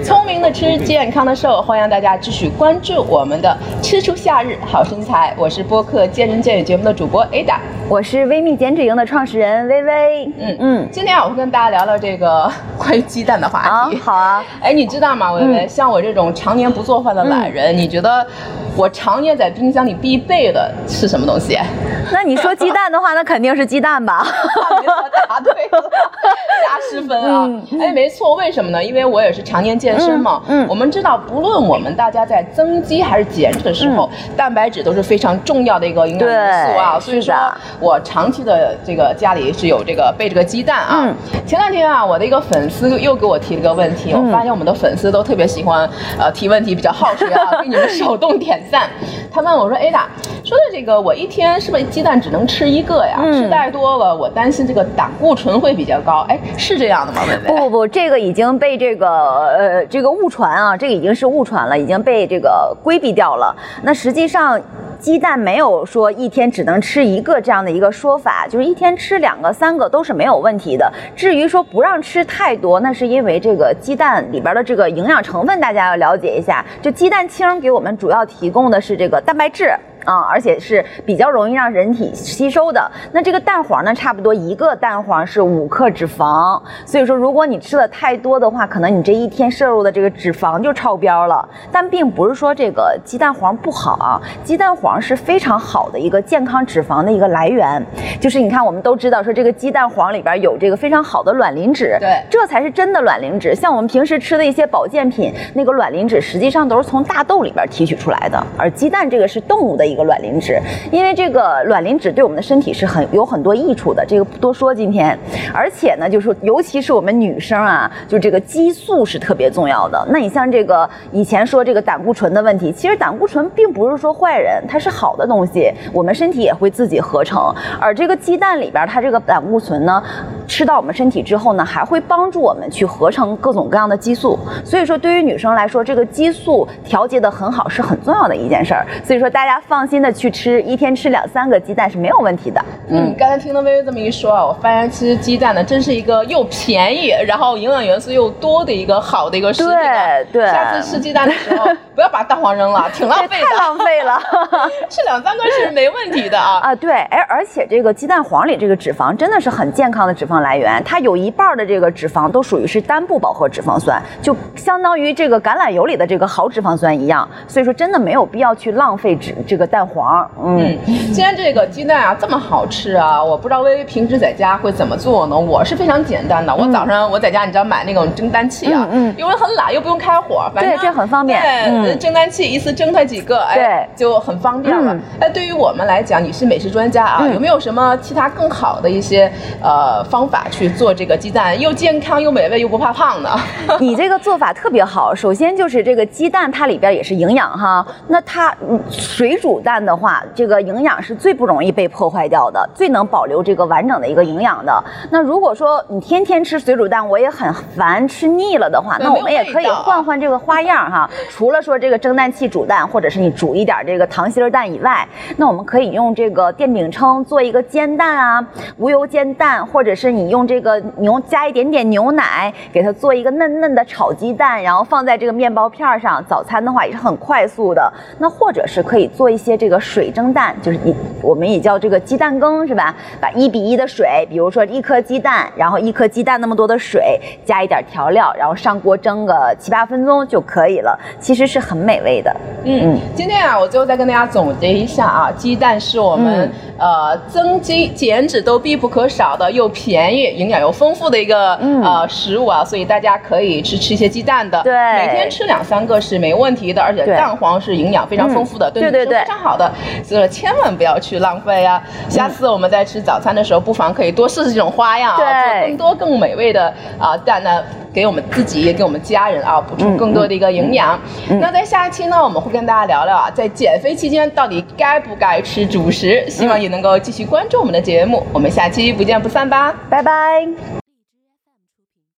聪明的吃，健康的瘦，欢迎大家继续关注我们的《吃出夏日好身材》。我是播客《健人见语》节目的主播 Ada，我是微蜜减脂营的创始人微微。嗯嗯，今天啊，我会跟大家聊聊这个关于鸡蛋的话题。好啊，哎，你知道吗，微微？像我这种常年不做饭的懒人，你觉得我常年在冰箱里必备的是什么东西？那你说鸡蛋的话，那肯定是鸡蛋吧？没错，答对了，分啊！哎，没错，为什么呢？因为我也是常年健身嘛。嗯，我们知道，不论我们大家在增肌还是减脂的时候，蛋白质都是非常重要的一个营养元素啊。所以说，我长期的这个家里是有这个备这个鸡蛋啊。嗯。前两天啊，我的一个粉丝又给我提了个问题，我发现我们的粉丝都特别喜欢呃提问题，比较好学啊，给你们手动点赞。他问我说：“Ada，说的这个，我一天是不是鸡蛋只能吃一个呀？吃太多了，我担心这个胆固醇会比较高。哎，是这样的吗？不不不，这个已经被这个呃这个误传啊，这个已经是误传了，已经被这个规避掉了。那实际上。”鸡蛋没有说一天只能吃一个这样的一个说法，就是一天吃两个、三个都是没有问题的。至于说不让吃太多，那是因为这个鸡蛋里边的这个营养成分，大家要了解一下。就鸡蛋清给我们主要提供的是这个蛋白质。啊，而且是比较容易让人体吸收的。那这个蛋黄呢，差不多一个蛋黄是五克脂肪，所以说如果你吃的太多的话，可能你这一天摄入的这个脂肪就超标了。但并不是说这个鸡蛋黄不好啊，鸡蛋黄是非常好的一个健康脂肪的一个来源。就是你看，我们都知道说这个鸡蛋黄里边有这个非常好的卵磷脂，对，这才是真的卵磷脂。像我们平时吃的一些保健品，那个卵磷脂实际上都是从大豆里边提取出来的，而鸡蛋这个是动物的。一个卵磷脂，因为这个卵磷脂对我们的身体是很有很多益处的，这个不多说今天。而且呢，就是尤其是我们女生啊，就这个激素是特别重要的。那你像这个以前说这个胆固醇的问题，其实胆固醇并不是说坏人，它是好的东西，我们身体也会自己合成。而这个鸡蛋里边，它这个胆固醇呢，吃到我们身体之后呢，还会帮助我们去合成各种各样的激素。所以说，对于女生来说，这个激素调节的很好是很重要的一件事儿。所以说，大家放。心的去吃，一天吃两三个鸡蛋是没有问题的。嗯，刚才听到微微这么一说啊，我发现其实鸡蛋呢，真是一个又便宜，然后营养元素又多的一个好的一个食品。对对。下次吃鸡蛋的时候，不要把蛋黄扔了，挺浪费的。太浪费了，吃两三个是没问题的啊。啊，对，哎，而且这个鸡蛋黄里这个脂肪真的是很健康的脂肪来源，它有一半的这个脂肪都属于是单不饱和脂肪酸，就相当于这个橄榄油里的这个好脂肪酸一样。所以说，真的没有必要去浪费脂这个。蛋黄，嗯，既然这个鸡蛋啊这么好吃啊，我不知道微微平时在家会怎么做呢？我是非常简单的，我早上我在家，你知道买那种蒸蛋器啊，嗯，因为很懒又不用开火，反正对，这很方便，对，蒸蛋器一次蒸它几个，哎，就很方便了。哎，对于我们来讲，你是美食专家啊，有没有什么其他更好的一些呃方法去做这个鸡蛋，又健康又美味又不怕胖呢？你这个做法特别好，首先就是这个鸡蛋它里边也是营养哈，那它水煮。蛋的话，这个营养是最不容易被破坏掉的，最能保留这个完整的一个营养的。那如果说你天天吃水煮蛋，我也很烦，吃腻了的话，那我们也可以换换这个花样哈。除了说这个蒸蛋器煮蛋，或者是你煮一点这个糖心蛋以外，那我们可以用这个电饼铛做一个煎蛋啊，无油煎蛋，或者是你用这个牛加一点点牛奶，给它做一个嫩嫩的炒鸡蛋，然后放在这个面包片上。早餐的话也是很快速的。那或者是可以做一些。这个水蒸蛋就是一，我们也叫这个鸡蛋羹是吧？把一比一的水，比如说一颗鸡蛋，然后一颗鸡蛋那么多的水，加一点调料，然后上锅蒸个七八分钟就可以了。其实是很美味的。嗯，今天啊，我最后再跟大家总结一下啊，鸡蛋是我们呃增肌减脂都必不可少的，又便宜、营养又丰富的一个呃食物啊，所以大家可以吃吃一些鸡蛋的。对，每天吃两三个是没问题的，而且蛋黄是营养非常丰富的，对对对，非常好的，所以说千万不要去浪费啊。下次我们在吃早餐的时候，不妨可以多试试这种花样啊，做更多更美味的啊蛋呢。给我们自己也给我们家人啊补充更多的一个营养。那在下一期呢，我们会跟大家聊聊啊，在减肥期间到底该不该吃主食。希望你能够继续关注我们的节目，我们下期不见不散吧，拜拜。